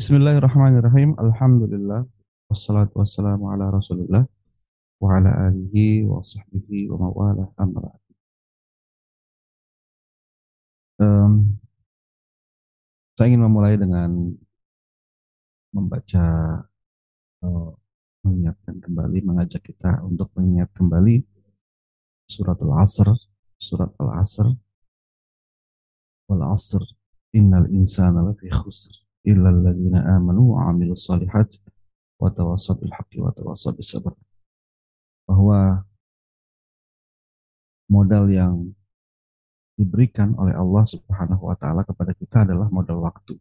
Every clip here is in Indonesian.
Bismillahirrahmanirrahim. Alhamdulillah. Wassalatu wassalamu ala rasulillah. Wa ala alihi wa sahbihi wa mawala amma um, Saya ingin memulai dengan membaca uh, mengingatkan kembali, mengajak kita untuk mengingat kembali surat Al-Asr, surat Al-Asr, wal Asr, innal insana lafi khusr wa tawassaw bis sabr. Bahwa modal yang diberikan oleh Allah Subhanahu wa taala kepada kita adalah modal waktu.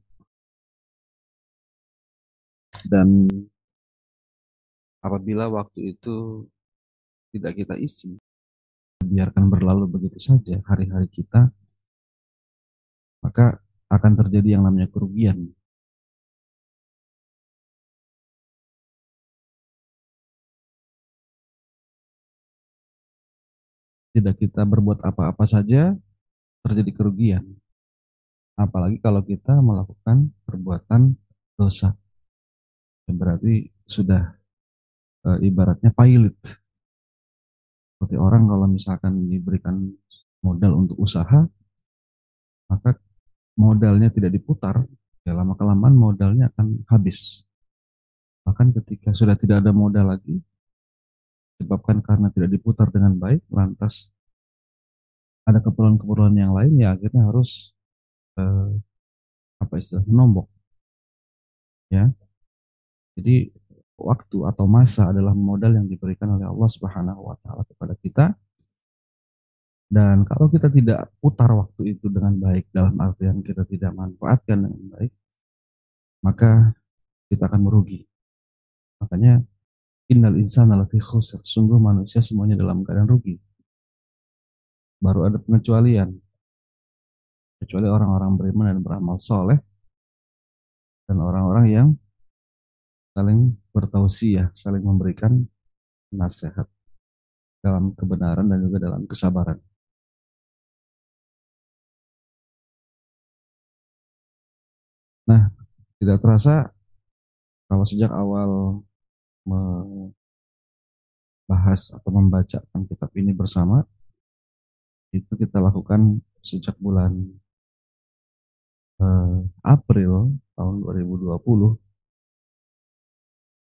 Dan apabila waktu itu tidak kita isi, biarkan berlalu begitu saja hari-hari kita, maka akan terjadi yang namanya kerugian tidak kita berbuat apa-apa saja terjadi kerugian. Apalagi kalau kita melakukan perbuatan dosa. yang Berarti sudah e, ibaratnya pilot. Seperti orang kalau misalkan diberikan modal untuk usaha, maka modalnya tidak diputar, ya lama-kelamaan modalnya akan habis. Bahkan ketika sudah tidak ada modal lagi, disebabkan karena tidak diputar dengan baik, lantas ada keperluan-keperluan yang lain ya akhirnya harus eh, apa istilah menombok. Ya. Jadi waktu atau masa adalah modal yang diberikan oleh Allah Subhanahu wa taala kepada kita. Dan kalau kita tidak putar waktu itu dengan baik dalam artian kita tidak manfaatkan dengan baik maka kita akan merugi. Makanya Innal insana lafi khusr. Sungguh manusia semuanya dalam keadaan rugi. Baru ada pengecualian. Kecuali orang-orang beriman dan beramal soleh. Dan orang-orang yang saling bertausiah, saling memberikan nasihat dalam kebenaran dan juga dalam kesabaran. Nah, tidak terasa kalau sejak awal membahas atau membacakan kitab ini bersama itu kita lakukan sejak bulan uh, April tahun 2020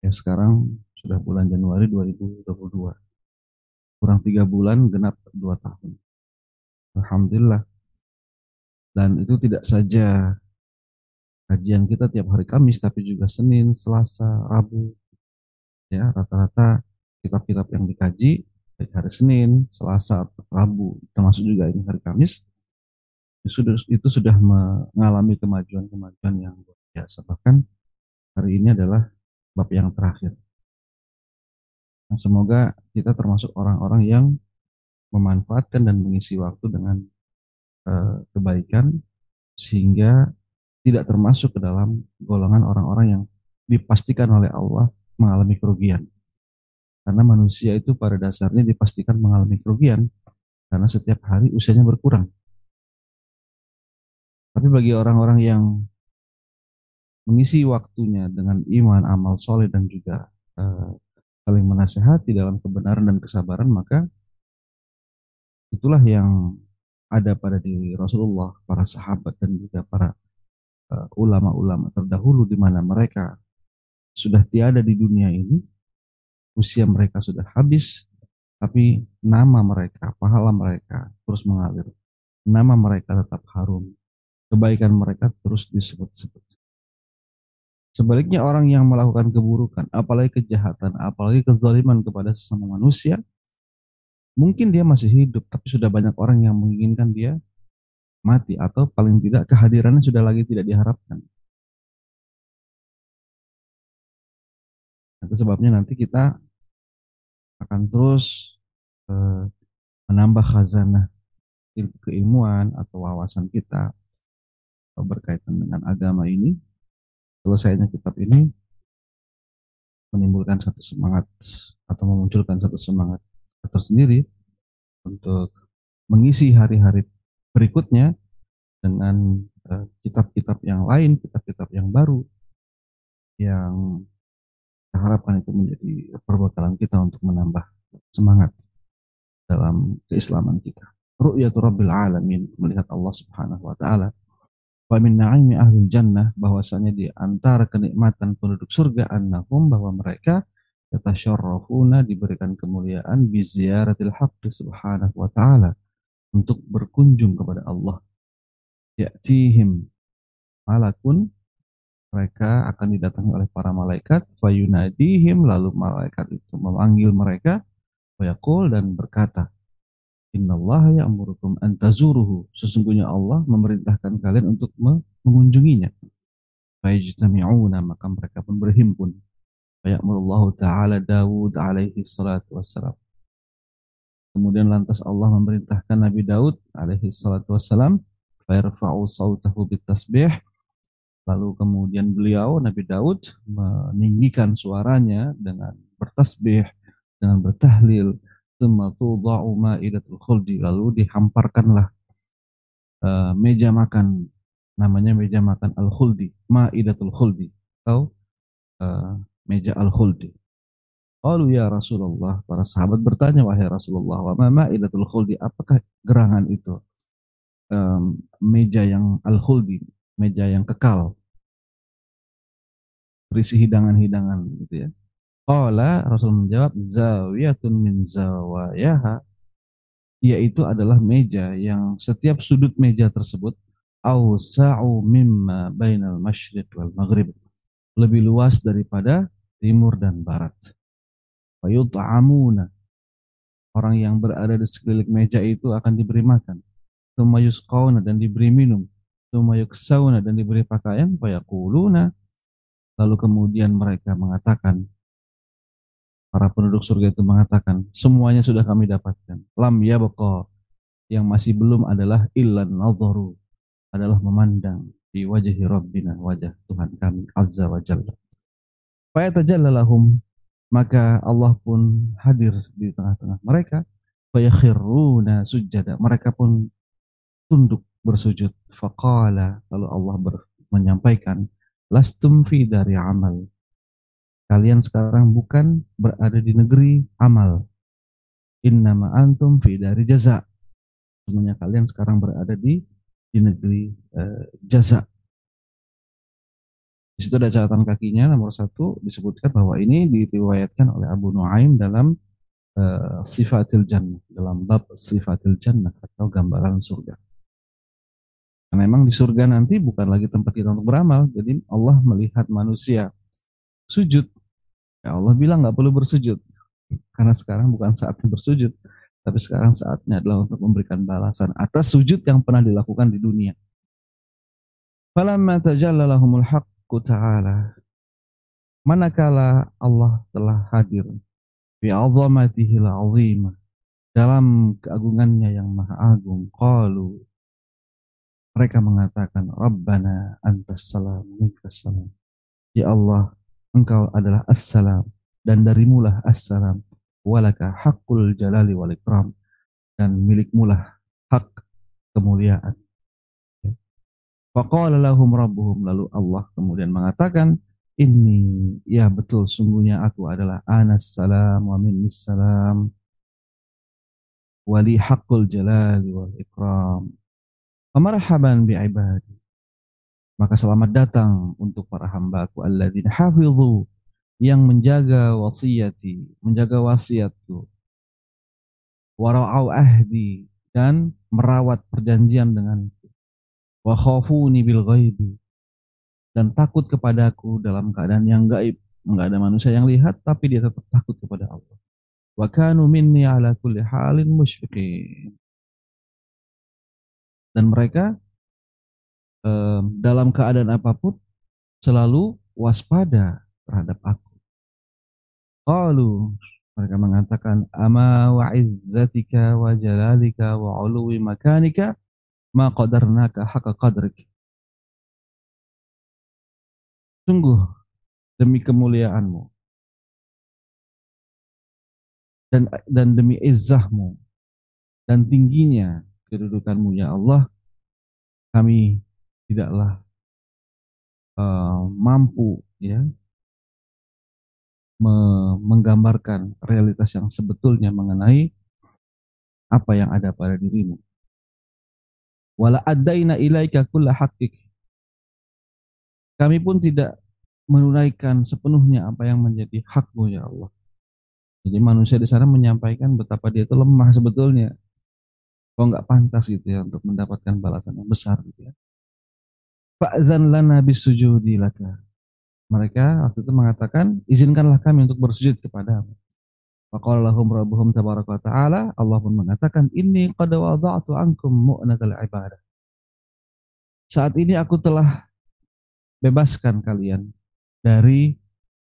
ya sekarang sudah bulan Januari 2022 kurang tiga bulan genap dua tahun. Alhamdulillah. Dan itu tidak saja kajian kita tiap hari Kamis tapi juga Senin, Selasa, Rabu, ya rata-rata kitab-kitab yang dikaji baik hari Senin, Selasa, Rabu, termasuk juga ini hari Kamis itu sudah, itu sudah mengalami kemajuan-kemajuan yang luar biasa. Bahkan hari ini adalah bab yang terakhir. Nah, semoga kita termasuk orang-orang yang memanfaatkan dan mengisi waktu dengan uh, kebaikan sehingga tidak termasuk ke dalam golongan orang-orang yang dipastikan oleh Allah mengalami kerugian. Karena manusia itu pada dasarnya dipastikan mengalami kerugian karena setiap hari usianya berkurang. Tapi bagi orang-orang yang mengisi waktunya dengan iman, amal soleh dan juga uh, saling menasehati dalam kebenaran dan kesabaran, maka itulah yang ada pada diri Rasulullah, para sahabat dan juga para eh, ulama-ulama uh, terdahulu di mana mereka sudah tiada di dunia ini, usia mereka sudah habis, tapi nama mereka, pahala mereka terus mengalir. Nama mereka tetap harum. Kebaikan mereka terus disebut-sebut. Sebaliknya orang yang melakukan keburukan, apalagi kejahatan, apalagi kezaliman kepada sesama manusia, mungkin dia masih hidup, tapi sudah banyak orang yang menginginkan dia mati atau paling tidak kehadirannya sudah lagi tidak diharapkan. Itu sebabnya nanti kita akan terus eh, menambah khazanah keilmuan atau wawasan kita berkaitan dengan agama ini. Selesainya kitab ini menimbulkan satu semangat atau memunculkan satu semangat tersendiri untuk mengisi hari-hari berikutnya dengan eh, kitab-kitab yang lain, kitab-kitab yang baru, yang kita harapkan itu menjadi perbekalan kita untuk menambah semangat dalam keislaman kita. Ru'yatu Rabbil Alamin, melihat Allah Subhanahu wa taala. Wa min na'imi ahli jannah bahwasanya di antara kenikmatan penduduk surga annahum bahwa mereka yatasyarrafuna diberikan kemuliaan bi ziyaratil haqqi subhanahu wa ta'ala untuk berkunjung kepada Allah. Ya'tihim malakun mereka akan didatangi oleh para malaikat. Fayunadihim lalu malaikat itu memanggil mereka. Fayaqul dan berkata innallaha ya'murukum an tazuruhu. Sesungguhnya Allah memerintahkan kalian untuk mengunjunginya. Fayajtami'una maka mereka pun berhimpun. Fayamurullahu ta'ala Dawud alaihi salatu wassalam. Kemudian lantas Allah memerintahkan Nabi Daud alaihi salatu wassalam fayarfa'u sautahu bitasbih Lalu kemudian beliau Nabi Daud meninggikan suaranya dengan bertasbih, dengan bertahlil, khuldi. Lalu dihamparkanlah uh, meja makan namanya meja makan al-khuldi, ma'idatul khuldi atau uh, meja al-khuldi. Lalu ya Rasulullah, para sahabat bertanya, wahai Rasulullah, wa ma ma'idatul khuldi, apakah gerangan itu? Um, meja yang al-khuldi, meja yang kekal berisi hidangan-hidangan gitu ya. Qala Rasul menjawab zawiyatun min zawayaha yaitu adalah meja yang setiap sudut meja tersebut awsa'u mimma bainal masyriq wal maghrib lebih luas daripada timur dan barat. Fayut'amuna orang yang berada di sekeliling meja itu akan diberi makan. Tsumma dan diberi minum. Tsumma dan diberi pakaian. Fayaquluna Lalu kemudian mereka mengatakan, para penduduk surga itu mengatakan, semuanya sudah kami dapatkan. Lam ya beko yang masih belum adalah ilan nadharu, adalah memandang di wajah Rabbina, wajah Tuhan kami, Azza wa Jalla. Fayatajallalahum, maka Allah pun hadir di tengah-tengah mereka. Fayakhiruna sujada, mereka pun tunduk bersujud. Faqala, lalu Allah ber, menyampaikan, lastum fi dari amal. Kalian sekarang bukan berada di negeri amal. Innama antum fi dari jaza. Semuanya kalian sekarang berada di di negeri uh, jaza. Di situ ada catatan kakinya nomor satu disebutkan bahwa ini diriwayatkan oleh Abu Nuaim dalam uh, sifatil jannah dalam bab sifatil jannah atau gambaran surga. Karena memang di surga nanti bukan lagi tempat kita untuk beramal. Jadi Allah melihat manusia sujud. Ya Allah bilang nggak perlu bersujud. Karena sekarang bukan saatnya bersujud. Tapi sekarang saatnya adalah untuk memberikan balasan atas sujud yang pernah dilakukan di dunia. Falamma tajallalahumul haqqu ta'ala. Manakala Allah telah hadir. Bi azamatihil azimah. Dalam keagungannya yang maha agung. Qalu mereka mengatakan, Rabbana antas salam, salam. Ya Allah, engkau adalah assalam, dan darimulah assalam. Walaka haqqul jalali wal ikram. Dan milikmulah hak kemuliaan. Faqala lahum rabbuhum. Lalu Allah kemudian mengatakan, ini ya betul sungguhnya aku adalah anas salam wa minnis salam wali haqqul jalali wal ikram Marhaban bi'ibadi. Maka selamat datang untuk para hambaku alladzina hafidhu yang menjaga wasiyati, menjaga wasiatku. Wara'au ahdi dan merawat perjanjian denganku. Wa khafuni bil ghaibi dan takut kepadaku dalam keadaan yang gaib. Enggak ada manusia yang lihat tapi dia tetap takut kepada Allah. Wa kanu minni ala kulli halin musyfiqin dan mereka eh, dalam keadaan apa pun selalu waspada terhadap aku. Qalu mereka mengatakan ama wa izzatika wa jalalika wa uluwi makanika ma qadarnaka haqa qadrik. Sungguh demi kemuliaanmu dan dan demi izzahmu dan tingginya kedudukanmu ya Allah, kami tidaklah uh, mampu ya menggambarkan realitas yang sebetulnya mengenai apa yang ada pada dirimu. Wala adaina ilaika kulla haqqik. Kami pun tidak menunaikan sepenuhnya apa yang menjadi hakmu ya Allah. Jadi manusia di sana menyampaikan betapa dia itu lemah sebetulnya. Kok nggak pantas gitu ya untuk mendapatkan balasan yang besar gitu ya. Fa'zan lana bisujudi laka. Mereka waktu itu mengatakan, izinkanlah kami untuk bersujud kepada Faqala lahum rabbuhum tabaraka ta'ala, Allah pun mengatakan, Inni qad wada'tu ankum mu'natal ibadah. Saat ini aku telah bebaskan kalian dari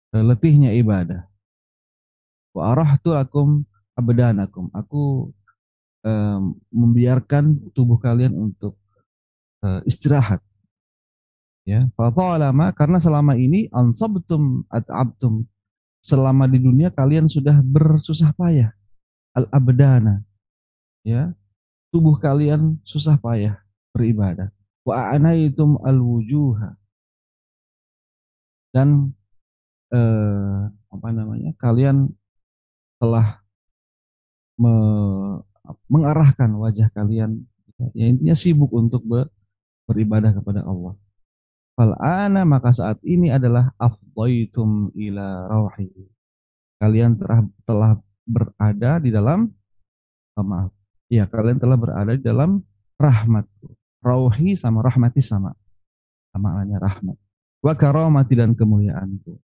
letihnya ibadah. Wa arahtu akum abdanakum. Aku um, membiarkan tubuh kalian untuk uh, istirahat. Ya, lama karena selama ini ansabtum at'abtum selama di dunia kalian sudah bersusah payah. Al-abdana. Ya. Tubuh kalian susah payah beribadah. Wa anaitum al-wujuha. Dan eh, apa namanya? Kalian telah me, mengarahkan wajah kalian ya intinya sibuk untuk ber, beribadah kepada Allah. Fal'ana maka saat ini adalah afdaitum ila rawhi. Kalian telah, telah berada di dalam oh, maaf. Ya, kalian telah berada di dalam rahmat. Rauhi sama rahmati sama. Maknanya rahmat. Wa karamati dan kemuliaanku.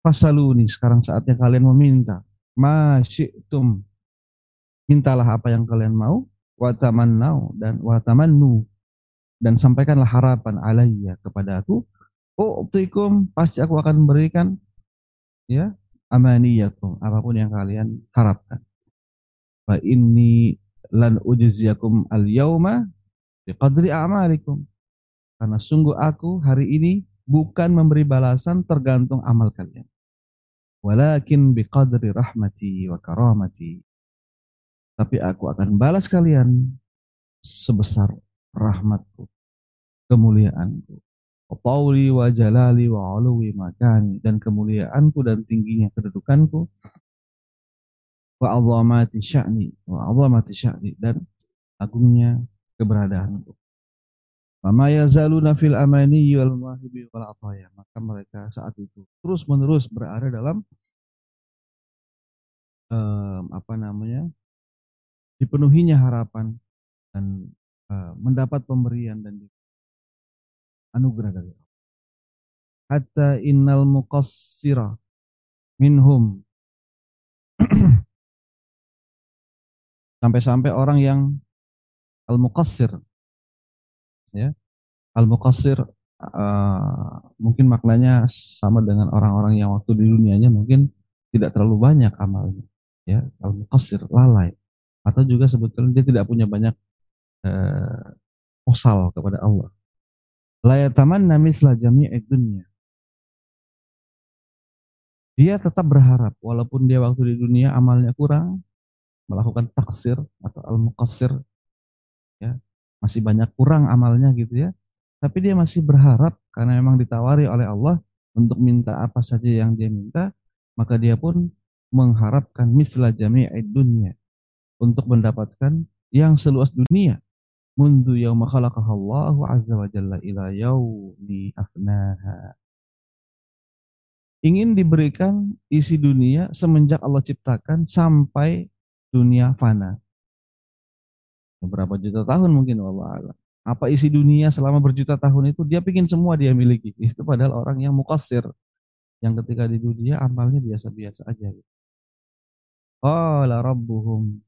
Fasaluni, sekarang saatnya kalian meminta. Ma syi'tum. Mintalah apa yang kalian mau. Wa tamannau dan wa tamannu dan sampaikanlah harapan alaiya kepada aku u'tikum pasti aku akan memberikan ya amaniyakum apa pun yang kalian harapkan. Fa inni lan ujziyakum al yauma biqadri a'malikum. Karena sungguh aku hari ini bukan memberi balasan tergantung amal kalian. Walakin biqadri rahmati wa karamati tapi aku akan balas kalian sebesar rahmatku, kemuliaanku. Tauli wa jalali wa uluwi makani dan kemuliaanku dan tingginya kedudukanku wa azamati sya'ni wa azamati sya'ni dan agungnya keberadaanku. Mama yazaluna fil amani wal mahibi wal ataya. Maka mereka saat itu terus menerus berada dalam um, apa namanya dipenuhinya harapan dan Eh, mendapat pemberian dan anugerah dari Allah. Hatta innal muqassira minhum. Sampai-sampai orang yang al-muqassir ya. Al-muqassir uh, mungkin maknanya sama dengan orang-orang yang waktu di dunianya mungkin tidak terlalu banyak amalnya ya. Al-muqassir lalai atau juga sebetulnya dia tidak punya banyak eh, osal kepada Allah. Layataman namislah jami'id dunia. Dia tetap berharap walaupun dia waktu di dunia amalnya kurang, melakukan taksir atau al-muqassir ya, masih banyak kurang amalnya gitu ya. Tapi dia masih berharap karena memang ditawari oleh Allah untuk minta apa saja yang dia minta, maka dia pun mengharapkan misla jami'id dunia untuk mendapatkan yang seluas dunia mundu yauma khalaqahallahu azza wa jalla ila yaumi afnaha. Ingin diberikan isi dunia semenjak Allah ciptakan sampai dunia fana. Berapa juta tahun mungkin Allah Apa isi dunia selama berjuta tahun itu dia pingin semua dia miliki. Itu padahal orang yang mukasir. Yang ketika di dunia amalnya biasa-biasa aja. Qala rabbuhum.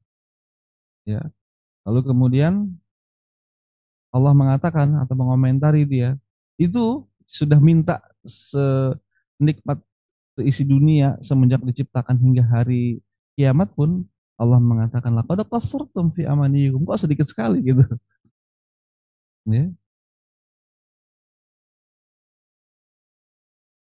Ya. Lalu kemudian Allah mengatakan atau mengomentari dia, itu sudah minta senikmat seisi dunia semenjak diciptakan hingga hari kiamat pun Allah mengatakan laqad qasartum fi amaniyikum. Kok sedikit sekali gitu. Ya.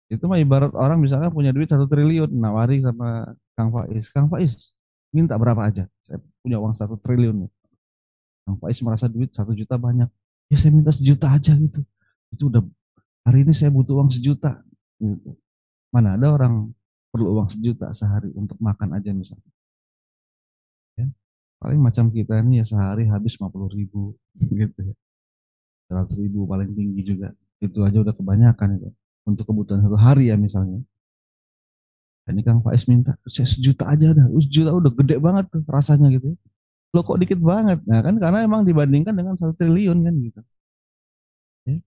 Itu mah ibarat orang misalnya punya duit satu triliun, nawari sama Kang Faiz. Kang Faiz, minta berapa aja? Saya punya uang satu triliun nih. Kang Faiz merasa duit satu juta banyak. Ya saya minta sejuta aja gitu. Itu udah hari ini saya butuh uang sejuta. Gitu. Mana ada orang perlu uang sejuta sehari untuk makan aja misalnya. Ya. Paling macam kita ini ya sehari habis 50 ribu gitu ya. 100 ribu paling tinggi juga. Itu aja udah kebanyakan itu. Untuk kebutuhan satu hari ya misalnya. Ini Kang Faiz minta, saya sejuta aja dah. Sejuta udah gede banget tuh rasanya gitu ya. Lo kok dikit banget? Nah kan karena emang dibandingkan dengan satu triliun kan gitu. Ya.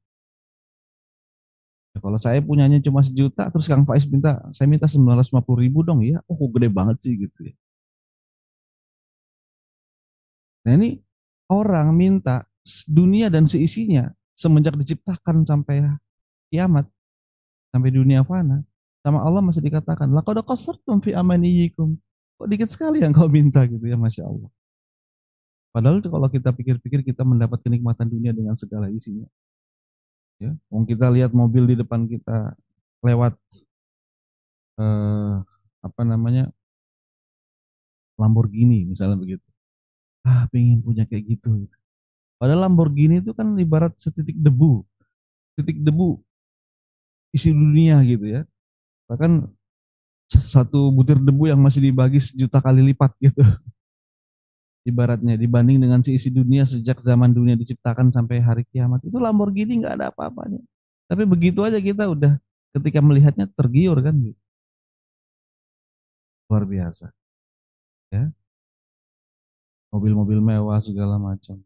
Ya, kalau saya punyanya cuma sejuta, terus Kang Faiz minta, saya minta 950 ribu dong, ya, oh kok gede banget sih gitu ya. Nah ini orang minta dunia dan seisinya semenjak diciptakan sampai kiamat, sampai dunia fana, sama Allah masih dikatakan, laqad qasartum fi amaniyikum. Kok dikit sekali yang kau minta gitu ya, Masya Allah. Padahal kalau kita pikir-pikir kita mendapat kenikmatan dunia dengan segala isinya. Ya, Wong kita lihat mobil di depan kita lewat eh, apa namanya Lamborghini misalnya begitu. Ah, pengen punya kayak gitu. Padahal Lamborghini itu kan ibarat setitik debu, titik debu isi dunia gitu ya. Bahkan satu butir debu yang masih dibagi sejuta kali lipat gitu. Ibaratnya dibanding dengan seisi dunia sejak zaman dunia diciptakan sampai hari kiamat. Itu Lamborghini nggak ada apa-apanya. Tapi begitu aja kita udah ketika melihatnya tergiur kan gitu. luar biasa. Ya. Mobil-mobil mewah segala macam.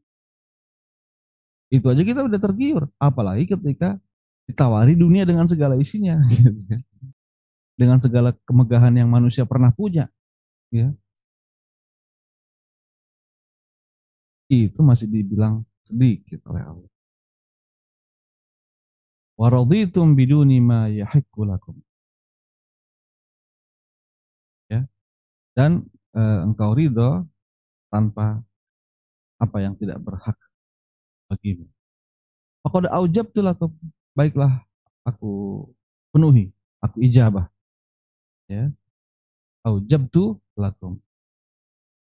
Itu aja kita udah tergiur. Apalagi ketika ditawari dunia dengan segala isinya. gitu. dengan segala kemegahan yang manusia pernah punya ya itu masih dibilang sedikit oleh Allah. Waraditum biduni ma yahikku lakum. Ya. Dan e, engkau ridho tanpa apa yang tidak berhak bagimu. Maka aujab lakum. Baiklah, aku penuhi, aku ijabah. Ya. Aujab tuh lakum.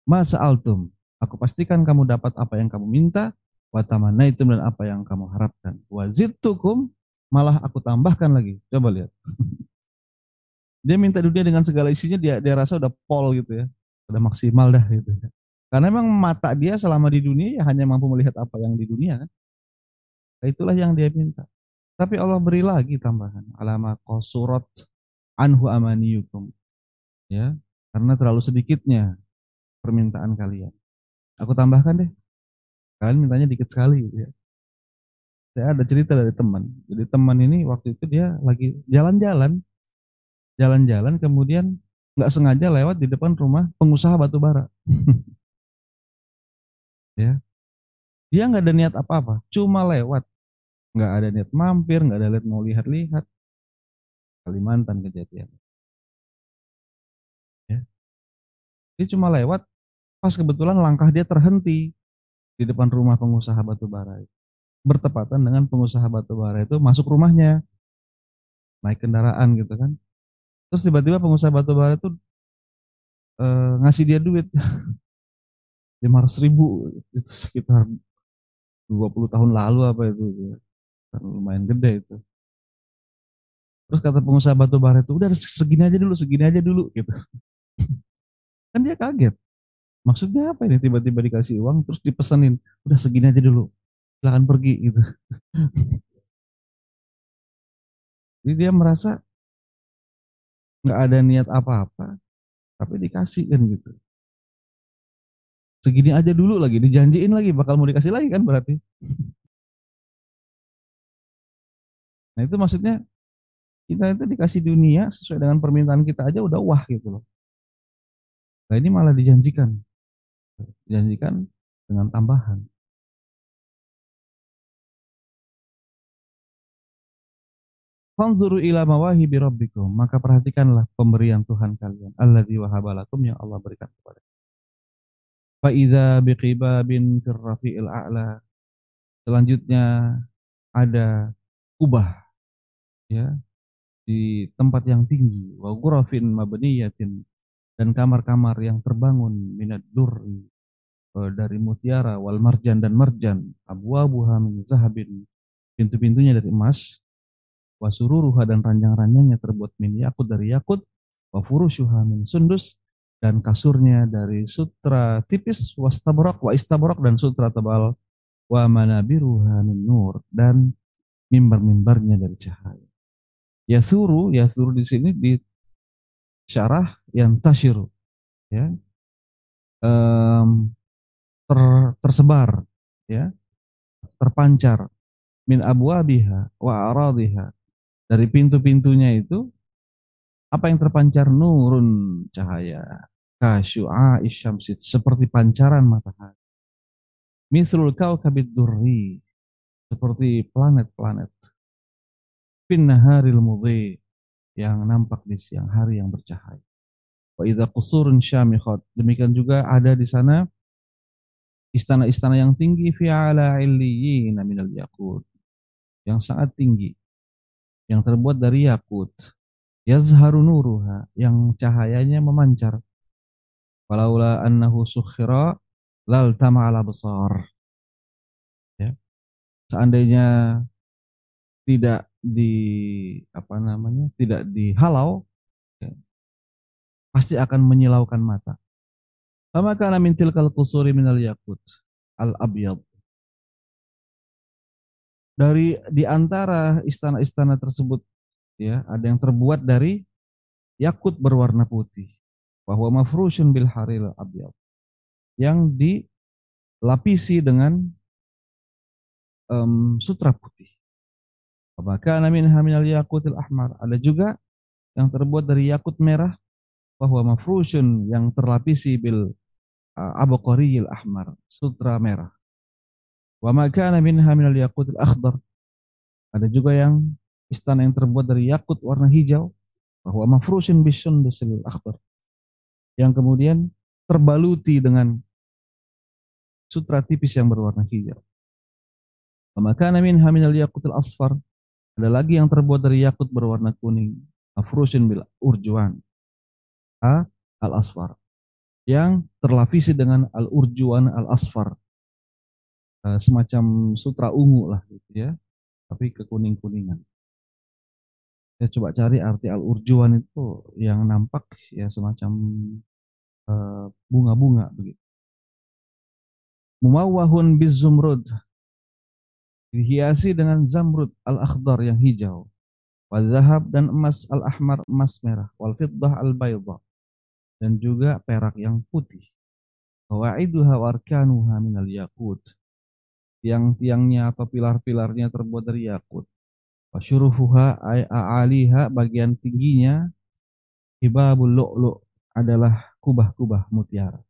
Masa altum Aku pastikan kamu dapat apa yang kamu minta, watamana itu dan apa yang kamu harapkan. Wazidtukum malah aku tambahkan lagi. Coba lihat. dia minta dunia dengan segala isinya dia dia rasa udah pol gitu ya. Udah maksimal dah gitu. Karena memang mata dia selama di dunia ya hanya mampu melihat apa yang di dunia kan. Itulah yang dia minta. Tapi Allah beri lagi tambahan. Alama kosurot anhu amaniyukum. Ya, karena terlalu sedikitnya permintaan kalian. Aku tambahkan deh. Kalian mintanya dikit sekali gitu ya. Saya ada cerita dari teman. Jadi teman ini waktu itu dia lagi jalan-jalan. Jalan-jalan kemudian nggak sengaja lewat di depan rumah pengusaha batu bara. ya. Dia nggak ada niat apa-apa, cuma lewat. Nggak ada niat mampir, nggak ada niat mau lihat-lihat. Kalimantan kejadian. Ya. Dia cuma lewat, Pas kebetulan langkah dia terhenti di depan rumah pengusaha batu bara. Bertepatan dengan pengusaha batu bara itu masuk rumahnya. Naik kendaraan gitu kan. Terus tiba-tiba pengusaha batu bara itu e, ngasih dia duit. 500 ribu. Itu sekitar 20 tahun lalu apa itu. Kan lumayan gede itu. Terus kata pengusaha batu bara itu, udah segini aja dulu, segini aja dulu gitu. kan dia kaget. Maksudnya apa ini? Tiba-tiba dikasih uang terus dipesenin udah segini aja dulu silahkan pergi gitu. Jadi dia merasa nggak ada niat apa-apa tapi dikasih kan gitu. Segini aja dulu lagi dijanjiin lagi bakal mau dikasih lagi kan berarti? Nah itu maksudnya kita itu dikasih dunia sesuai dengan permintaan kita aja udah wah gitu loh nah ini malah dijanjikan Janjikan dengan tambahan. Fanzuru ila mawahibi rabbikum. Maka perhatikanlah pemberian Tuhan kalian. Alladzi wahabalakum yang Allah berikan kepada Fa'idha biqibabin firrafi'il a'la. Selanjutnya ada kubah ya di tempat yang tinggi. Wa ghurafin mabniyatin. Dan kamar-kamar yang terbangun minat durri eh, dari mutiara wal marjan dan marjan. Abu abu min zahabin. Pintu-pintunya dari emas. Wasururuha dan ranjang-ranjangnya terbuat min yakut dari yakut wa furushuha min sundus. Dan kasurnya dari sutra tipis. Wastabrok wa istabrok dan sutra tebal. Wa manabiruha min nur. Dan mimbar-mimbarnya dari cahaya. Yasuru, yasuru di sini di syarah yang tashiru ya. Um, ter, tersebar ya. Terpancar. Min abwabiha wa aradiha. Dari pintu-pintunya itu apa yang terpancar? Nurun cahaya. Kasyu'a isyamsit seperti pancaran matahari. Mislul kaukabid durri. Seperti planet-planet fin naharil mudhi yang nampak di siang hari yang bercahaya. Wa idza qusurun syamikhat demikian juga ada di sana istana-istana yang tinggi fi ala illiyin minal yakut yang sangat tinggi. Yang terbuat dari yakut yazharu nuruha. Yang cahayanya memancar. Walaula annahu sukhira lal tama'ala besar ya. Seandainya tidak di apa namanya tidak dihalau ya, pasti akan menyilaukan mata Fama kana min tilkal qusuri minal yakut al-abyad. Dari di antara istana-istana tersebut ya, ada yang terbuat dari yakut berwarna putih. Bahwa mafrushun bil haril abyad. Yang dilapisi dengan um, sutra putih. Maka min haminal yakutil ahmar. Ada juga yang terbuat dari yakut merah bahwa mafrushun yang terlapisi bil Abu Qariyil Ahmar, sutra merah. Wa minha minal yakutil akhdar. Ada juga yang istana yang terbuat dari yakut warna hijau. Bahwa mafrusin bisundusil akhdar. Yang kemudian terbaluti dengan sutra tipis yang berwarna hijau. Wa makana minha minal yakutil asfar. Ada lagi yang terbuat dari yakut berwarna kuning. Mafrusin bil urjuan. A al-asfar yang terlapisi dengan al-urjuan al-asfar. Eh, semacam sutra ungu lah gitu ya, tapi kekuning-kuningan. Saya coba cari arti al-urjuan itu yang nampak ya semacam eh, bunga-bunga begitu. Mumawahun bizumrud dihiasi dengan zamrud al-akhdar yang hijau. Wal dan emas al-ahmar emas merah. Wal fiddah al-baydah dan juga perak yang putih. Wa'iduha warkanuha minal yakut. Tiang-tiangnya atau pilar-pilarnya terbuat dari yakut. Wasyurufuha a'aliha bagian tingginya hibabul lu'lu' adalah kubah-kubah mutiara.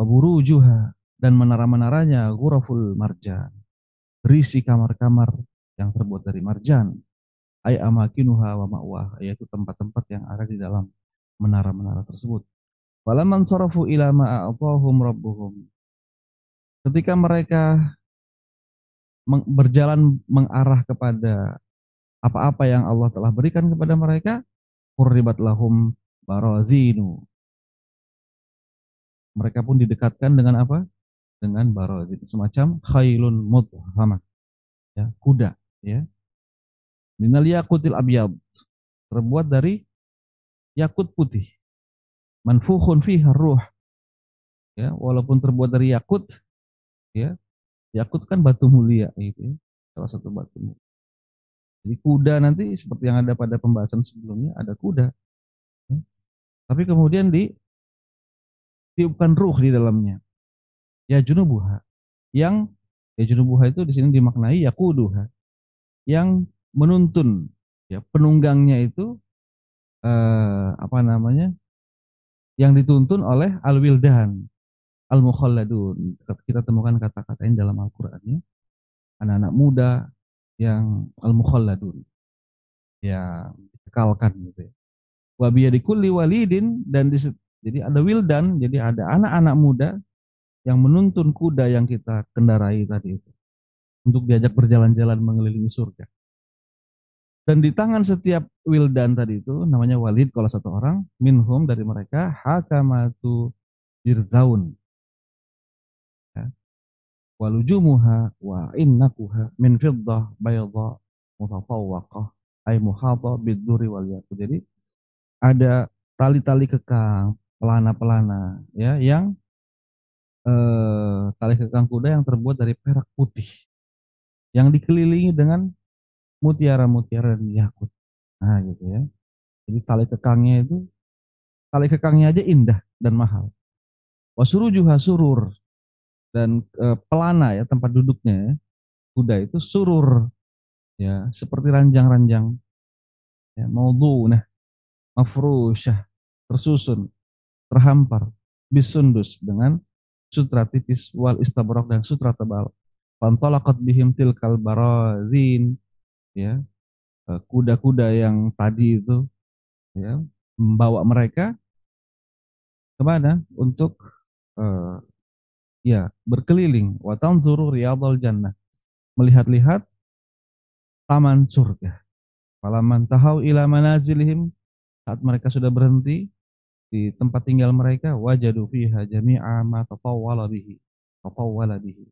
Waburujuha dan menara-menaranya ghuraful marjan. Berisi kamar-kamar yang terbuat dari marjan. Ay amakinuha wa ma'wah, yaitu tempat-tempat yang ada di dalam menara-menara tersebut. Falaman sarafu ila ma'atahum rabbuhum. Ketika mereka berjalan mengarah kepada apa-apa yang Allah telah berikan kepada mereka, qurribat lahum barazinu. Mereka pun didekatkan dengan apa? Dengan barazin, semacam khailun mudhamah. Ya, kuda, ya. Minal yaqutil abyad. Terbuat dari yakut putih. Manfukhun fiha ruh. Ya, walaupun terbuat dari yakut, ya, yakut kan batu mulia gitu ya, salah satu batu mulia. Jadi kuda nanti seperti yang ada pada pembahasan sebelumnya ada kuda. Ya. Tapi kemudian di tiupkan ruh di dalamnya. Ya junubuha. Yang ya junubuha itu di sini dimaknai yakuduha. Yang menuntun ya penunggangnya itu eh, apa namanya yang dituntun oleh al-wildan al-mukhalladun. Kita temukan kata-kata ini dalam Al-Qur'an ya. Anak-anak muda yang al-mukhalladun. Ya, dikekalkan gitu ya. Wa biyadikulli walidin dan di, jadi ada wildan, jadi ada anak-anak muda yang menuntun kuda yang kita kendarai tadi itu untuk diajak berjalan-jalan mengelilingi surga. Dan di tangan setiap wildan tadi itu namanya walid kalau satu orang minhum dari mereka hakamatu birzaun. Ya. Walujumuha wa innakuha min fiddah bayadha mutatawwaqah ay muhata biduri wal. Jadi ada tali-tali kekang, pelana-pelana, ya, yang eh, tali kekang kuda yang terbuat dari perak putih, yang dikelilingi dengan mutiara-mutiara dan yakut. Nah, gitu ya. Jadi tali kekangnya itu, tali kekangnya aja indah dan mahal. Wasurujuha surur dan e, pelana ya tempat duduknya ya, kuda itu surur ya seperti ranjang-ranjang ya maudhu nah mafrusyah tersusun terhampar bisundus dengan sutra tipis wal istabrok dan sutra tebal. Fantalaqat bihim tilkal barazin ya. E, kuda-kuda yang tadi itu ya membawa mereka ke mana? Untuk uh, ya berkeliling. Wa tanzuru riyadhal jannah. Melihat-lihat taman surga. Falaman tahau ila manazilihim. Saat mereka sudah berhenti di tempat tinggal mereka wajadu fiha jami'a ma tatawwala bihi tatawwala bihi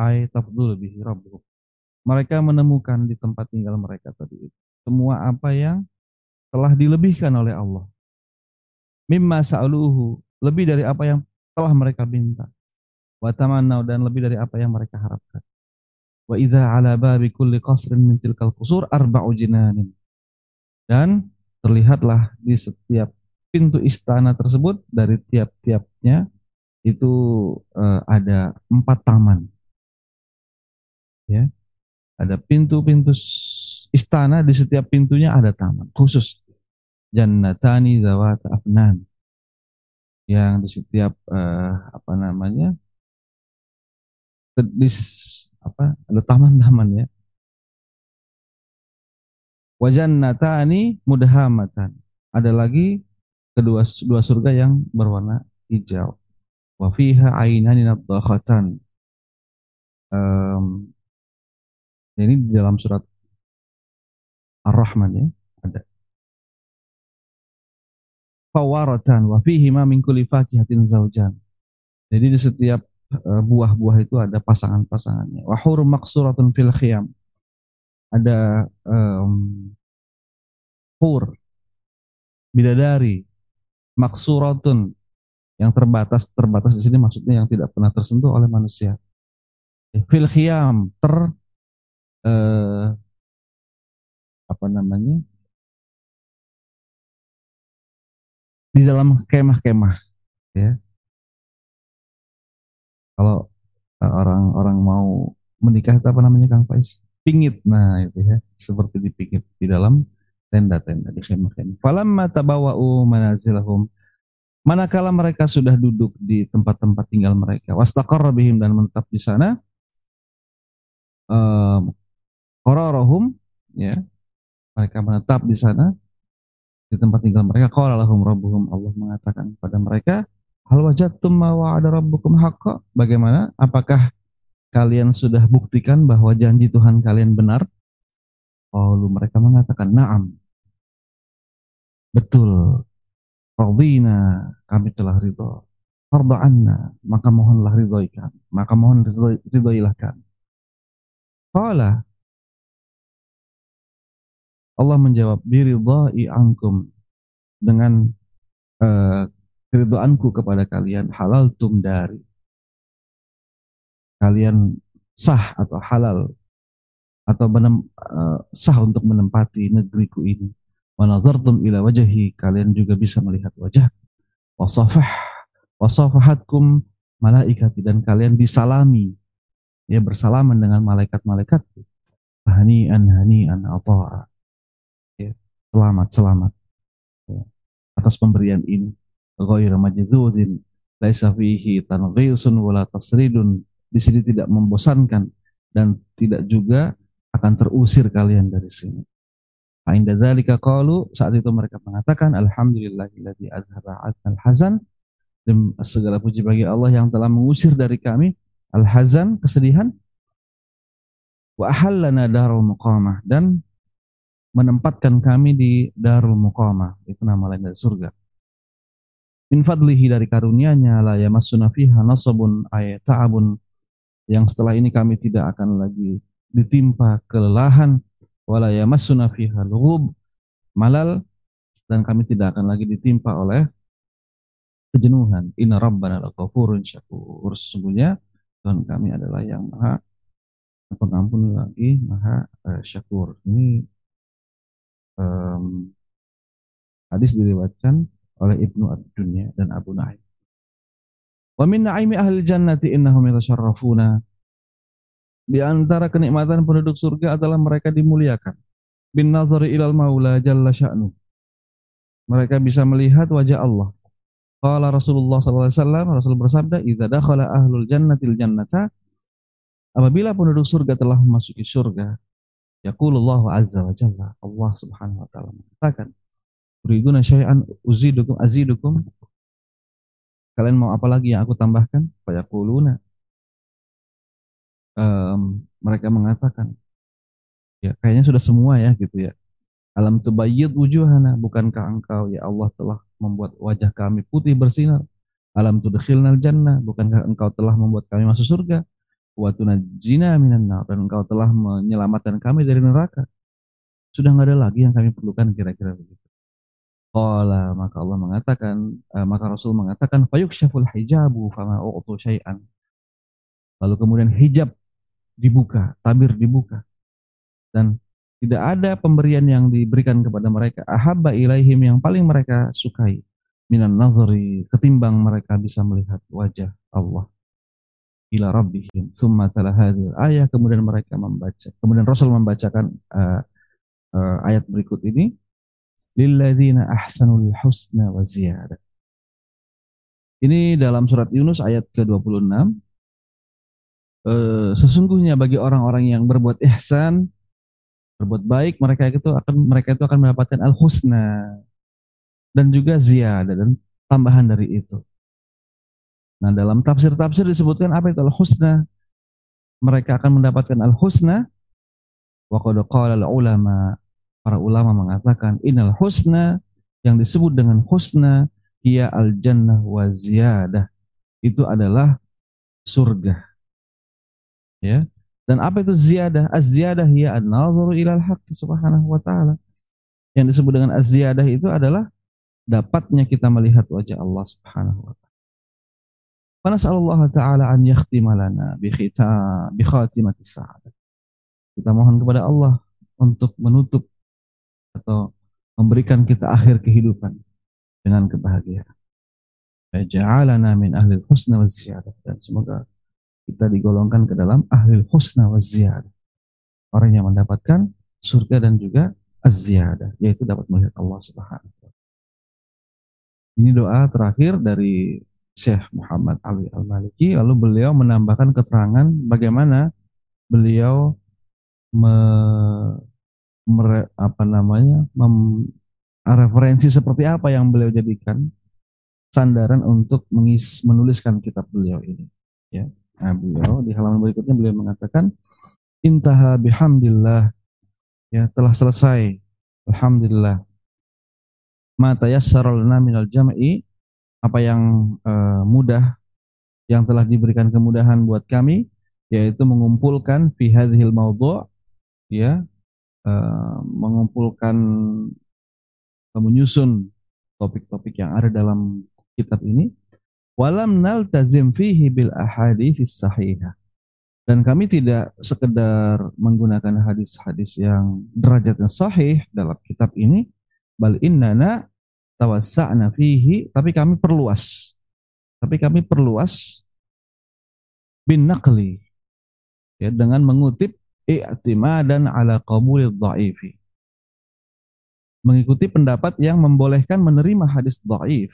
ay tafdul bihi rabbuhum mereka menemukan di tempat tinggal mereka tadi itu semua apa yang telah dilebihkan oleh Allah mimma sa'aluhu lebih dari apa yang telah mereka minta wa tamannau dan lebih dari apa yang mereka harapkan. Wa idza ala babi kulli qasrin min tilkal qusur arba'u jinanin. Dan terlihatlah di setiap pintu istana tersebut dari tiap-tiapnya itu uh, ada empat taman. Ya. Ada pintu-pintu istana di setiap pintunya ada taman khusus. Jannatani zawat afnan. Yang di setiap uh, apa namanya? di apa ada taman-taman ya. Wajan ini mudhamatan. Ada lagi kedua dua surga yang berwarna hijau. Wa fiha ainani nadhakhatan. Um, ini di dalam surat Ar-Rahman ya ada. Fawaratan wa fihi ma min kulli fakihatin zaujan. Jadi di setiap Eh, buah-buah itu ada pasangan-pasangannya. Wahur maksuratun fil khiyam. Ada um, hur, bidadari, maksuratun yang terbatas terbatas di sini maksudnya yang tidak pernah tersentuh oleh manusia. Fil khiyam ter uh, apa namanya di dalam kemah-kemah ya kalau eh, orang-orang mau menikah itu apa namanya Kang Faiz? Pingit. Nah, itu ya, seperti dipingit di dalam tenda-tenda di kemah-kemah. Falamma tabawa'u manazilahum Manakala mereka sudah duduk di tempat-tempat tinggal mereka, wastaqarra bihim dan menetap di sana, um, ya, mereka menetap di sana di tempat tinggal mereka. Qala lahum rabbuhum Allah mengatakan kepada mereka, Hal wajadtum ma wa'ada rabbukum haqqa? Bagaimana? Apakah kalian sudah buktikan bahwa janji Tuhan kalian benar? Lalu mereka mengatakan, "Na'am." Betul. Radina, kami telah ridho. Farda maka mohonlah ridhoi kami. Maka mohon ridhoilah kami. Qala Allah menjawab, "Biridhai ankum." Dengan uh, keridoanku kepada kalian halal tum dari kalian sah atau halal atau menem, uh, sah untuk menempati negeriku ini wanazartum ila wajahi kalian juga bisa melihat wajah. Wasafah wasafahatkum malaikati dan kalian disalami. Ya bersalaman dengan malaikat-malaikat hanian hanian atau ya, selamat selamat. Ya, atas pemberian ini. Ghairu majdudin laisa fihi tanghisun wala tasridun. Di sini tidak membosankan dan tidak juga akan terusir kalian dari sini. Fa'inda dzalika qalu saat itu mereka mengatakan alhamdulillahilladzi azhaba al-hazan dan segala puji bagi Allah yang telah mengusir dari kami al-hazan kesedihan. Wa ahallana darul muqamah dan menempatkan kami di darul muqamah itu nama lain dari surga. Min fadlihi dari karunia-Nya la yamassuna fiha nasabun ay ta'abun. Yang setelah ini kami tidak akan lagi ditimpa kelelahan wala yamassuna fiha lughub malal dan kami tidak akan lagi ditimpa oleh kejenuhan. Inna rabbana lakafurun syakur. Sesungguhnya Tuhan kami adalah yang maha pengampun lagi, maha uh, syakur. Ini um, hadis diriwayatkan oleh Ibnu Ad-Dunya dan Abu Naim. Wa min na'imi ahli jannati innahum yatasharrafuna. Di antara kenikmatan penduduk surga adalah mereka dimuliakan. Bin nazari ilal maula jalla sya'nu. Mereka bisa melihat wajah Allah. Qala Rasulullah SAW, Rasul bersabda, "Idza dakhala ahlul jannatil jannata" Apabila penduduk surga telah memasuki surga, yaqulullahu azza wa jalla, Allah Subhanahu wa taala mengatakan, "Turiduna syai'an uzidukum azidukum?" Kalian mau apa lagi yang aku tambahkan? Fayaquluna. Um, mereka mengatakan, ya kayaknya sudah semua ya gitu ya. Alam tubayyid wujuhana, bukankah engkau ya Allah telah membuat wajah kami putih bersinar? Alam tudkhilnal jannah, bukankah engkau telah membuat kami masuk surga? Wa tunajjina minan dan engkau telah menyelamatkan kami dari neraka. Sudah nggak ada lagi yang kami perlukan kira-kira begitu. Qala maka Allah mengatakan, uh, maka Rasul mengatakan fayuksyaful hijabu fama u'tu syai'an. Lalu kemudian hijab dibuka, tabir dibuka. Dan tidak ada pemberian yang diberikan kepada mereka. Ahabba ilaihim yang paling mereka sukai. Minan nazari. Ketimbang mereka bisa melihat wajah Allah. Ila rabbihim. Summa hadir ayat. Kemudian mereka membaca. Kemudian Rasul membacakan uh, uh, ayat berikut ini. Lilladzina ahsanul husna wa ziyadah. Ini dalam surat Yunus ayat ke-26. Uh, sesungguhnya bagi orang-orang yang berbuat ihsan berbuat baik mereka itu akan mereka itu akan mendapatkan al husna dan juga ziyadah dan tambahan dari itu. Nah, dalam tafsir-tafsir disebutkan apa itu al husna? Mereka akan mendapatkan al husna wa qad ulama para ulama mengatakan innal husna yang disebut dengan husna ia al jannah wa ziyadah. Itu adalah surga. Ya. Dan apa itu ziyadah? Az-ziyadah ya an-nazaru ilal haqq subhanahu wa ta'ala. Yang disebut dengan az-ziyadah itu adalah dapatnya kita melihat wajah Allah subhanahu wa ta'ala. Fanas'alullah ta'ala an yakhtima lana bi khatimatis sa'adah. Kita mohon kepada Allah untuk menutup atau memberikan kita akhir kehidupan dengan kebahagiaan. Ja'alana min ahli husna wa ziyadah. Semoga kita digolongkan ke dalam ahli husna wa ziyadah. Orang yang mendapatkan surga dan juga az-ziyadah, yaitu dapat melihat Allah Subhanahu wa Ini doa terakhir dari Syekh Muhammad Ali Al-Maliki, lalu beliau menambahkan keterangan bagaimana beliau me, mere, apa namanya mem, referensi seperti apa yang beliau jadikan sandaran untuk mengis, menuliskan kitab beliau ini ya Nah, beliau di halaman berikutnya beliau mengatakan intaha bihamdillah. Ya telah selesai. Alhamdulillah. Ma tayassara lana minal jam'i apa yang uh, mudah yang telah diberikan kemudahan buat kami yaitu mengumpulkan fi hadhil maudhu' ya uh, mengumpulkan menyusun topik-topik yang ada dalam kitab ini walam naltazim fihi bil ahadits sahihah. Dan kami tidak sekedar menggunakan hadis-hadis yang derajatnya sahih dalam kitab ini, bal innana tawassa'na fihi, tapi kami perluas. Tapi kami perluas bin naqli ya dengan mengutip i'timadan ala qabulid dha'ifi. Mengikuti pendapat yang membolehkan menerima hadis dhaif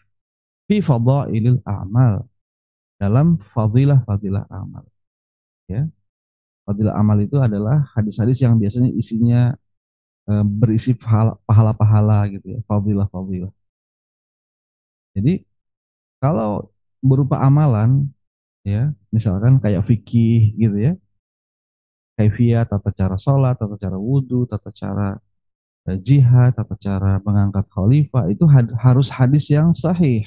fi fadailil amal dalam fadilah-fadilah amal. Ya. Fadilah amal itu adalah hadis-hadis yang biasanya isinya e, berisi pahala-pahala gitu ya, fadilah-fadilah. Jadi kalau berupa amalan ya, misalkan kayak fikih gitu ya. Kaifiyah, tata cara sholat, tata cara wudhu, tata cara e, jihad, tata cara mengangkat khalifah itu had, harus hadis yang sahih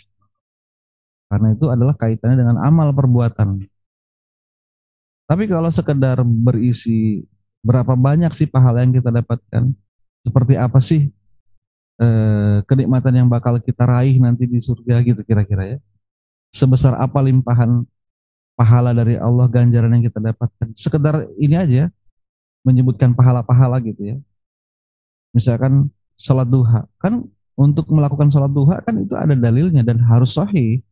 karena itu adalah kaitannya dengan amal perbuatan. Tapi kalau sekedar berisi berapa banyak sih pahala yang kita dapatkan? Seperti apa sih eh, kenikmatan yang bakal kita raih nanti di surga gitu kira-kira ya. Sebesar apa limpahan pahala dari Allah ganjaran yang kita dapatkan. Sekedar ini aja menyebutkan pahala-pahala gitu ya. Misalkan sholat duha, kan untuk melakukan sholat duha kan itu ada dalilnya dan harus sahih.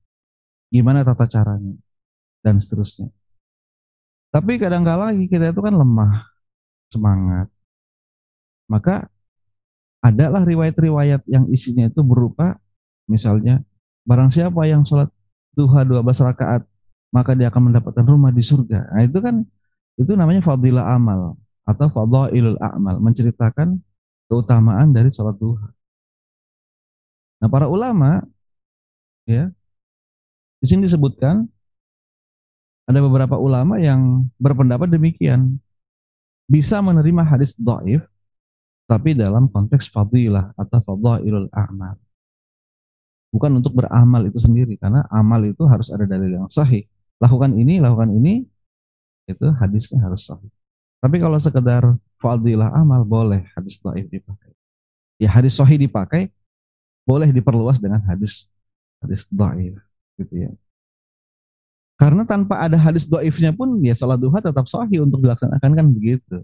Gimana tata caranya dan seterusnya. Tapi kadang-kala kita itu kan lemah semangat. Maka adalah riwayat-riwayat yang isinya itu berupa misalnya barang siapa yang sholat duha 12 rakaat maka dia akan mendapatkan rumah di surga. Nah, itu kan itu namanya fadilah amal atau fadailul a'mal, menceritakan keutamaan dari sholat duha. Nah, para ulama ya di sini disebutkan ada beberapa ulama yang berpendapat demikian. Bisa menerima hadis dhaif tapi dalam konteks fadilah atau fadailul a'mal. Bukan untuk beramal itu sendiri karena amal itu harus ada dalil yang sahih. Lakukan ini, lakukan ini itu hadisnya harus sahih. Tapi kalau sekedar fadilah amal boleh hadis dhaif dipakai. Ya hadis sahih dipakai boleh diperluas dengan hadis hadis dhaif gitu ya. Karena tanpa ada hadis dhaifnya pun ya sholat duha tetap sahih untuk dilaksanakan kan begitu.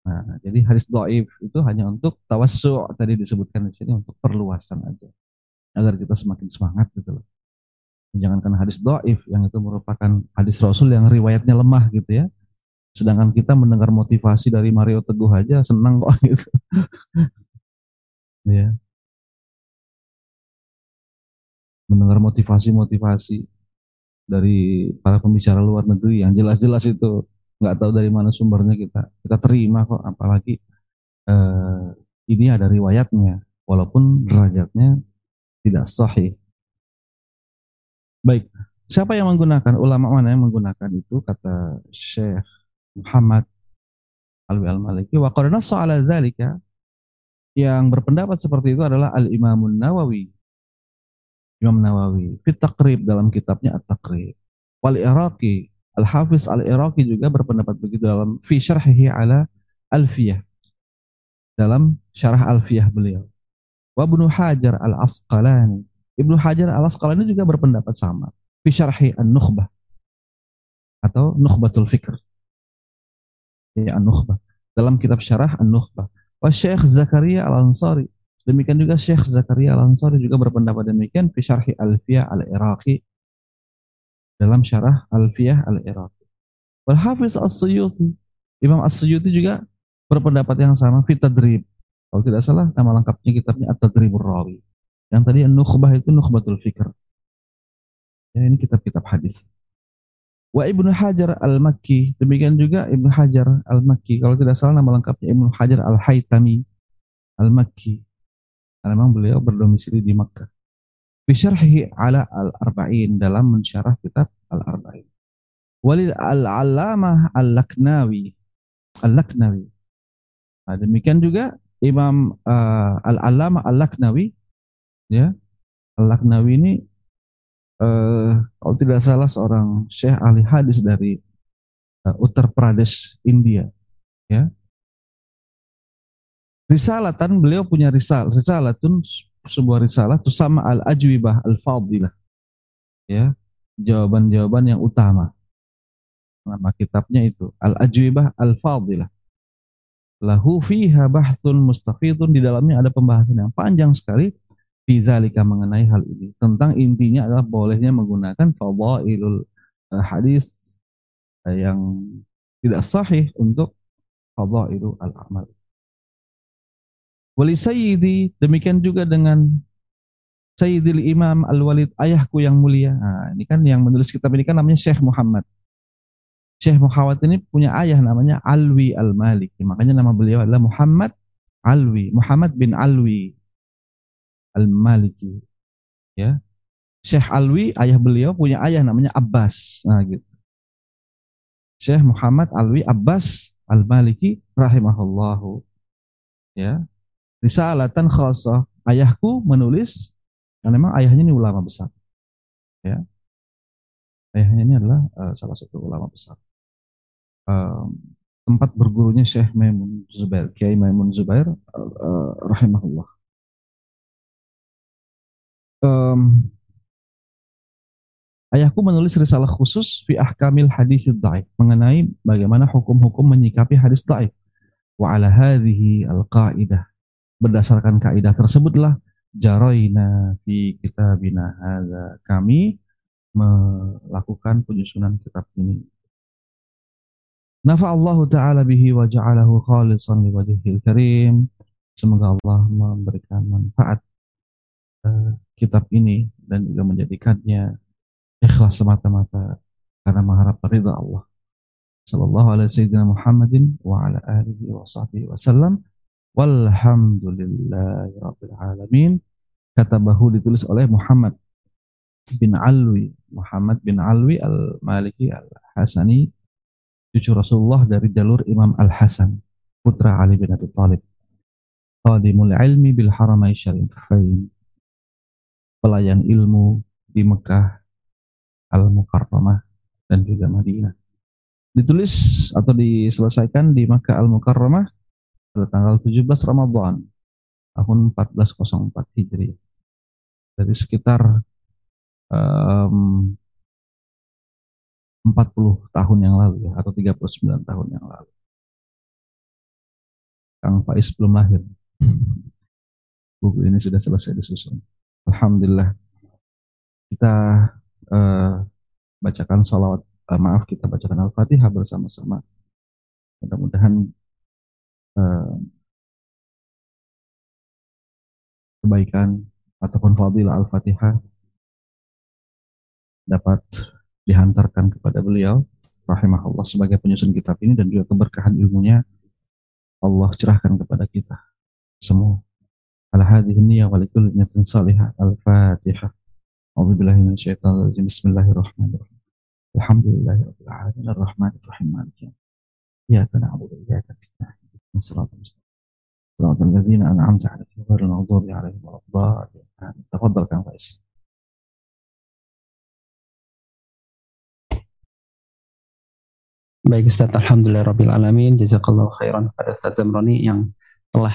Nah, jadi hadis doif itu hanya untuk tawassu tadi disebutkan di sini untuk perluasan aja agar kita semakin semangat gitu loh. Jangan karena hadis doif yang itu merupakan hadis Rasul yang riwayatnya lemah gitu ya. Sedangkan kita mendengar motivasi dari Mario Teguh aja senang kok gitu. ya. Mendengar motivasi-motivasi dari para pembicara luar negeri yang jelas-jelas itu nggak tahu dari mana sumbernya kita. Kita terima kok apalagi eh, ini ada riwayatnya walaupun derajatnya tidak sahih. Baik siapa yang menggunakan ulama mana yang menggunakan itu? Kata Syekh Muhammad Alwi Al-Maliki wa qad ala dzalika. Yang berpendapat seperti itu adalah Al-Imamun Nawawi Imam Nawawi fit taqrib dalam kitabnya At-Taqrib wal Iraqi Al-Hafiz Al-Iraqi juga berpendapat begitu dalam fi syarhihi ala Alfiyah. Dalam syarah Alfiyah beliau. Wa Ibnu Hajar Al-Asqalani. Ibnu Hajar Al-Asqalani juga berpendapat sama. Fi syarhi An-Nukhbah. Atau Nukhbatul Fikr. Ya, An-Nukhbah. Dalam kitab syarah An-Nukhbah. Wa Syekh Zakaria Al-Ansari. Demikian juga Syekh Zakaria Al-Ansari juga berpendapat demikian fi syarhi Alfiyah Al-Iraqi dalam syarah Alfiyah Al-Iraqi. Wal Hafiz As-Suyuti, Imam As-Suyuti juga berpendapat yang sama fitadrib. Kalau tidak salah nama lengkapnya kitabnya At-Tadribur Rawi. Yang tadi Nukhbah itu Nukhbatul Fikr. Ya, ini kitab-kitab hadis. Wa Ibnu Hajar Al-Makki, demikian juga Ibnu Hajar Al-Makki. Kalau tidak salah nama lengkapnya Ibnu Hajar Al-Haytami Al-Makki. Karena memang beliau berdomisili di Makkah. Bisyarhi ala al-arba'in dalam mensyarah kitab al-arba'in. Walil al-allamah al-laknawi. Al-laknawi. Nah, demikian juga Imam uh, al-allamah al-laknawi. Ya, al-laknawi ini uh, kalau tidak salah seorang syekh ahli hadis dari uh, Uttar Pradesh, India. Ya, risalatan beliau punya risal risalatun sebuah risalah itu sama al-ajwibah al-fadilah. Ya, jawaban-jawaban yang utama. Nama kitabnya itu al-ajwibah al-fadilah. Lahu fiha bahthun mustafidun di dalamnya ada pembahasan yang panjang sekali bizalika mengenai hal ini. Tentang intinya adalah bolehnya menggunakan fadailul eh, hadis eh, yang tidak sahih untuk fadailul al-amal. Wali Sayyidi, demikian juga dengan Sayyidil Imam Al-Walid, ayahku yang mulia. Nah, ini kan yang menulis kitab ini kan namanya Syekh Muhammad. Syekh Muhammad ini punya ayah namanya Alwi Al-Maliki. Makanya nama beliau adalah Muhammad Alwi, Muhammad bin Alwi Al-Maliki. Ya. Syekh Alwi, ayah beliau punya ayah namanya Abbas. Nah, gitu. Syekh Muhammad Alwi Abbas Al-Maliki rahimahullahu. Ya, risalatan khasah. Ayahku menulis karena memang ayahnya ini ulama besar. Ya. Ayahnya ini adalah uh, salah satu ulama besar. Um, tempat bergurunya Syekh Maimun Zubair, Kiai Maimun Zubair uh, rahimahullah. Um, ayahku menulis risalah khusus fi ahkamil hadis dhaif mengenai bagaimana hukum-hukum menyikapi hadis dhaif. Wa ala hadhihi al-qaidah. Berdasarkan kaidah tersebutlah jaraina fi kitabina hadza. Kami melakukan penyusunan kitab ini. Nafa Allah Ta'ala bihi wa ja'alahu khalisan li wajhil karim. Semoga Allah memberikan manfaat uh, kitab ini dan juga menjadikannya ikhlas semata-mata karena mengharap ridha Allah. Sallallahu alaihi Muhammadin wa ala alihi wa sahbihi wasallam. Walhamdulillahi rabbil alamin. Katabahu ditulis oleh Muhammad bin Alwi, Muhammad bin Alwi al-Maliki al-Hasani, cucu Rasulullah dari jalur Imam Al-Hasan, putra Ali bin Abi Thalib. Qadimul ilmi bil haramai syarifain. Pelayan ilmu di Mekah Al-Mukarramah dan juga Madinah. Ditulis atau diselesaikan di Makkah Al-Mukarramah pada tanggal 17 Ramadhan tahun 1404 Hijri. Jadi sekitar um, 40 tahun yang lalu ya atau 39 tahun yang lalu. Kang Faiz belum lahir. Buku ini sudah selesai disusun. Alhamdulillah. Kita uh, bacakan sholawat, uh, maaf kita bacakan Al-Fatihah bersama-sama. Mudah-mudahan kebaikan ataupun fadilah Al-Fatihah dapat dihantarkan kepada beliau rahimahullah sebagai penyusun kitab ini dan juga keberkahan ilmunya Allah cerahkan kepada kita semua. Ala hadhihi niyya wa likulli niyatin salihah. Al-Fatihah. A'udzu billahi minasyaitonir rajim. Bismillahirrahmanirrahim. Alhamdulillahirrahmanirrahim. alamin arrahmanirrahim maliki yawmiddin. Iyyaka na'budu. مالك يوم إياك نعبد وإياك نستعين صراط المستقيم صراط الذين أنعمت عليهم غير المغضوب عليهم ولا الضالين تفضل كان فايز Baik Ustaz, Alhamdulillah Rabbil Alamin, Jazakallah khairan pada Ustaz Zamroni yang telah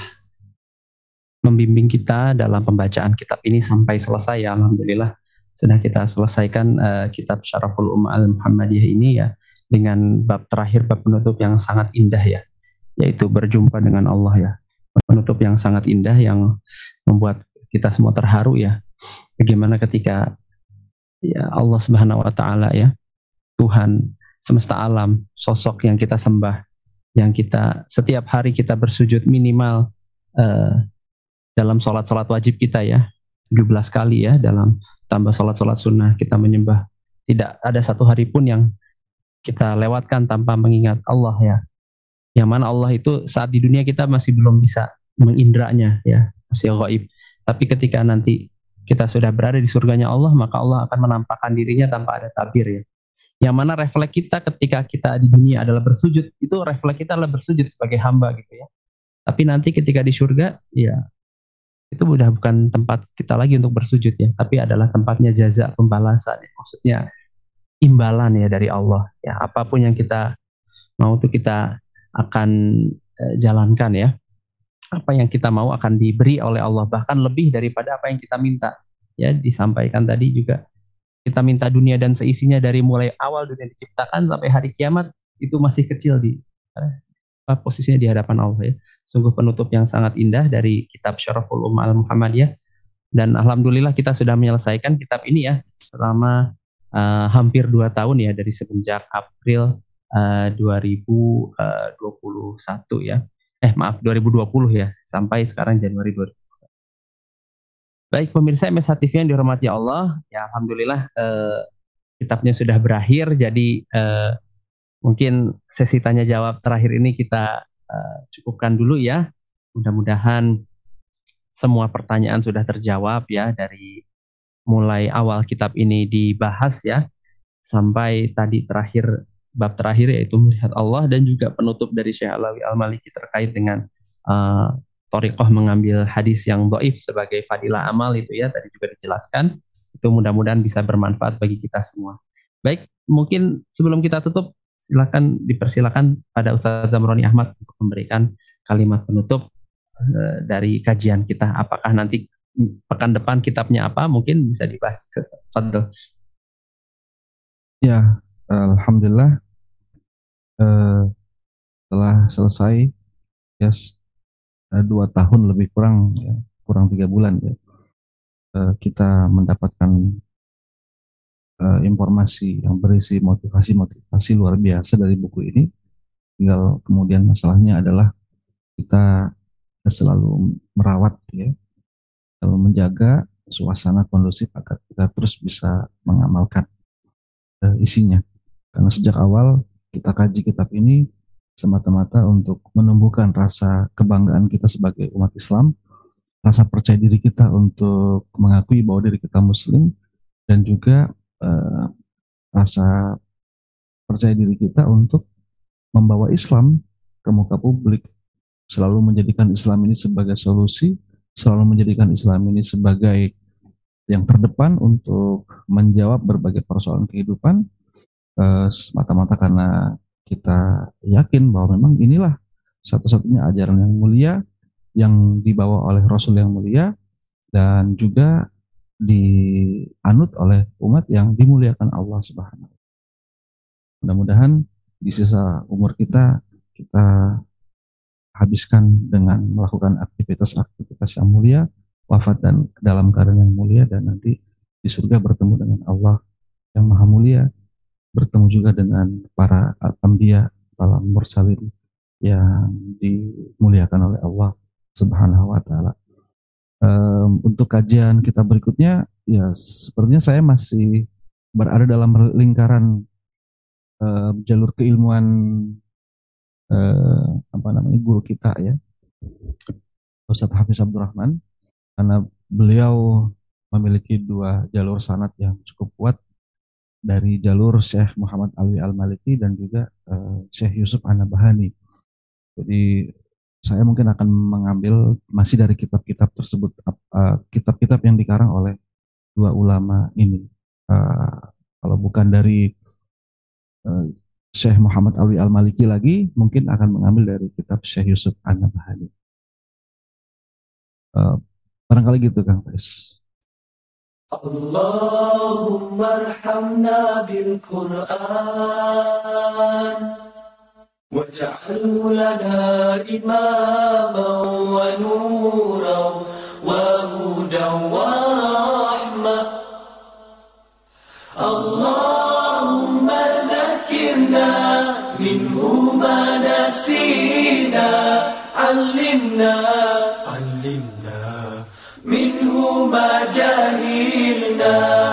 membimbing kita dalam pembacaan kitab ini sampai selesai ya Alhamdulillah sudah kita selesaikan uh, kitab Syaraful Ummah Al-Muhammadiyah ini ya dengan bab terakhir bab penutup yang sangat indah ya yaitu berjumpa dengan Allah ya penutup yang sangat indah yang membuat kita semua terharu ya bagaimana ketika ya Allah Subhanahu wa taala ya Tuhan semesta alam sosok yang kita sembah yang kita setiap hari kita bersujud minimal uh, dalam sholat-sholat wajib kita ya 17 kali ya dalam tambah sholat-sholat sunnah kita menyembah. Tidak ada satu hari pun yang kita lewatkan tanpa mengingat Allah ya. Yang mana Allah itu saat di dunia kita masih belum bisa mengindranya ya, masih gaib. Tapi ketika nanti kita sudah berada di surganya Allah, maka Allah akan menampakkan dirinya tanpa ada tabir ya. Yang mana refleks kita ketika kita di dunia adalah bersujud, itu refleks kita adalah bersujud sebagai hamba gitu ya. Tapi nanti ketika di surga, ya itu sudah bukan tempat kita lagi untuk bersujud ya, tapi adalah tempatnya jaza pembalasan. Ya. Maksudnya imbalan ya dari Allah. Ya apa pun yang kita mau itu kita akan eh, jalankan ya. Apa yang kita mau akan diberi oleh Allah bahkan lebih daripada apa yang kita minta. Ya disampaikan tadi juga kita minta dunia dan seisinya dari mulai awal dunia diciptakan sampai hari kiamat itu masih kecil di eh, posisinya di hadapan Allah ya. Sungguh penutup yang sangat indah dari kitab Syaraful Ummah Al-Muhammadiyah. Dan Alhamdulillah kita sudah menyelesaikan kitab ini ya selama uh, hampir dua tahun ya dari semenjak April uh, 2021 ya. Eh maaf 2020 ya sampai sekarang Januari 2020. Baik pemirsa MSH TV yang dihormati Allah, ya Alhamdulillah eh, kitabnya sudah berakhir. Jadi eh, mungkin sesi tanya jawab terakhir ini kita uh, cukupkan dulu ya. Mudah-mudahan semua pertanyaan sudah terjawab ya dari mulai awal kitab ini dibahas ya sampai tadi terakhir bab terakhir yaitu melihat Allah dan juga penutup dari Syekh Alawi Al-Maliki terkait dengan uh, Torikoh mengambil hadis yang doif sebagai fadilah amal itu ya tadi juga dijelaskan itu mudah-mudahan bisa bermanfaat bagi kita semua. Baik, mungkin sebelum kita tutup silakan dipersilakan pada Ustaz Zamroni Ahmad untuk memberikan kalimat penutup uh, dari kajian kita. Apakah nanti pekan depan kitabnya apa? Mungkin bisa dibahas ke Fadl. Ya, alhamdulillah uh, telah selesai ya uh, dua tahun lebih kurang ya, kurang tiga bulan ya uh, kita mendapatkan informasi yang berisi motivasi-motivasi luar biasa dari buku ini. Tinggal kemudian masalahnya adalah kita selalu merawat ya, selalu menjaga suasana kondusif agar kita terus bisa mengamalkan isinya. Karena sejak awal kita kaji kitab ini semata-mata untuk menumbuhkan rasa kebanggaan kita sebagai umat Islam, rasa percaya diri kita untuk mengakui bahwa diri kita Muslim, dan juga uh, rasa percaya diri kita untuk membawa Islam ke muka publik, selalu menjadikan Islam ini sebagai solusi, selalu menjadikan Islam ini sebagai yang terdepan untuk menjawab berbagai persoalan kehidupan uh, semata-mata karena kita yakin bahwa memang inilah satu-satunya ajaran yang mulia yang dibawa oleh Rasul yang mulia dan juga dianut oleh umat yang dimuliakan Allah Subhanahu Mudah-mudahan di sisa umur kita kita habiskan dengan melakukan aktivitas-aktivitas yang mulia, wafat dan dalam keadaan yang mulia dan nanti di surga bertemu dengan Allah yang maha mulia, bertemu juga dengan para ambia, para mursalin yang dimuliakan oleh Allah Subhanahu wa taala. Um, untuk kajian kita berikutnya ya sepertinya saya masih berada dalam lingkaran uh, jalur keilmuan uh, apa namanya guru kita ya Ustadz Hafiz Abdurrahman karena beliau memiliki dua jalur sanat yang cukup kuat dari jalur Syekh Muhammad Alwi Al-Maliki dan juga uh, Syekh Yusuf Anabahani. Jadi saya mungkin akan mengambil masih dari kitab-kitab tersebut eh, kitab-kitab uh, yang dikarang oleh dua ulama ini. Uh, kalau bukan dari uh, Syekh Muhammad Alwi Al-Maliki lagi mungkin akan mengambil dari kitab Syekh Yusuf An-Nabhani uh, barangkali gitu Kang Faiz Arhamna bil Qur'an واجعله لنا إماما ونورا وهدى ورحمة. اللهم ذكرنا منه ما نسينا علمنا علمنا منه ما vida.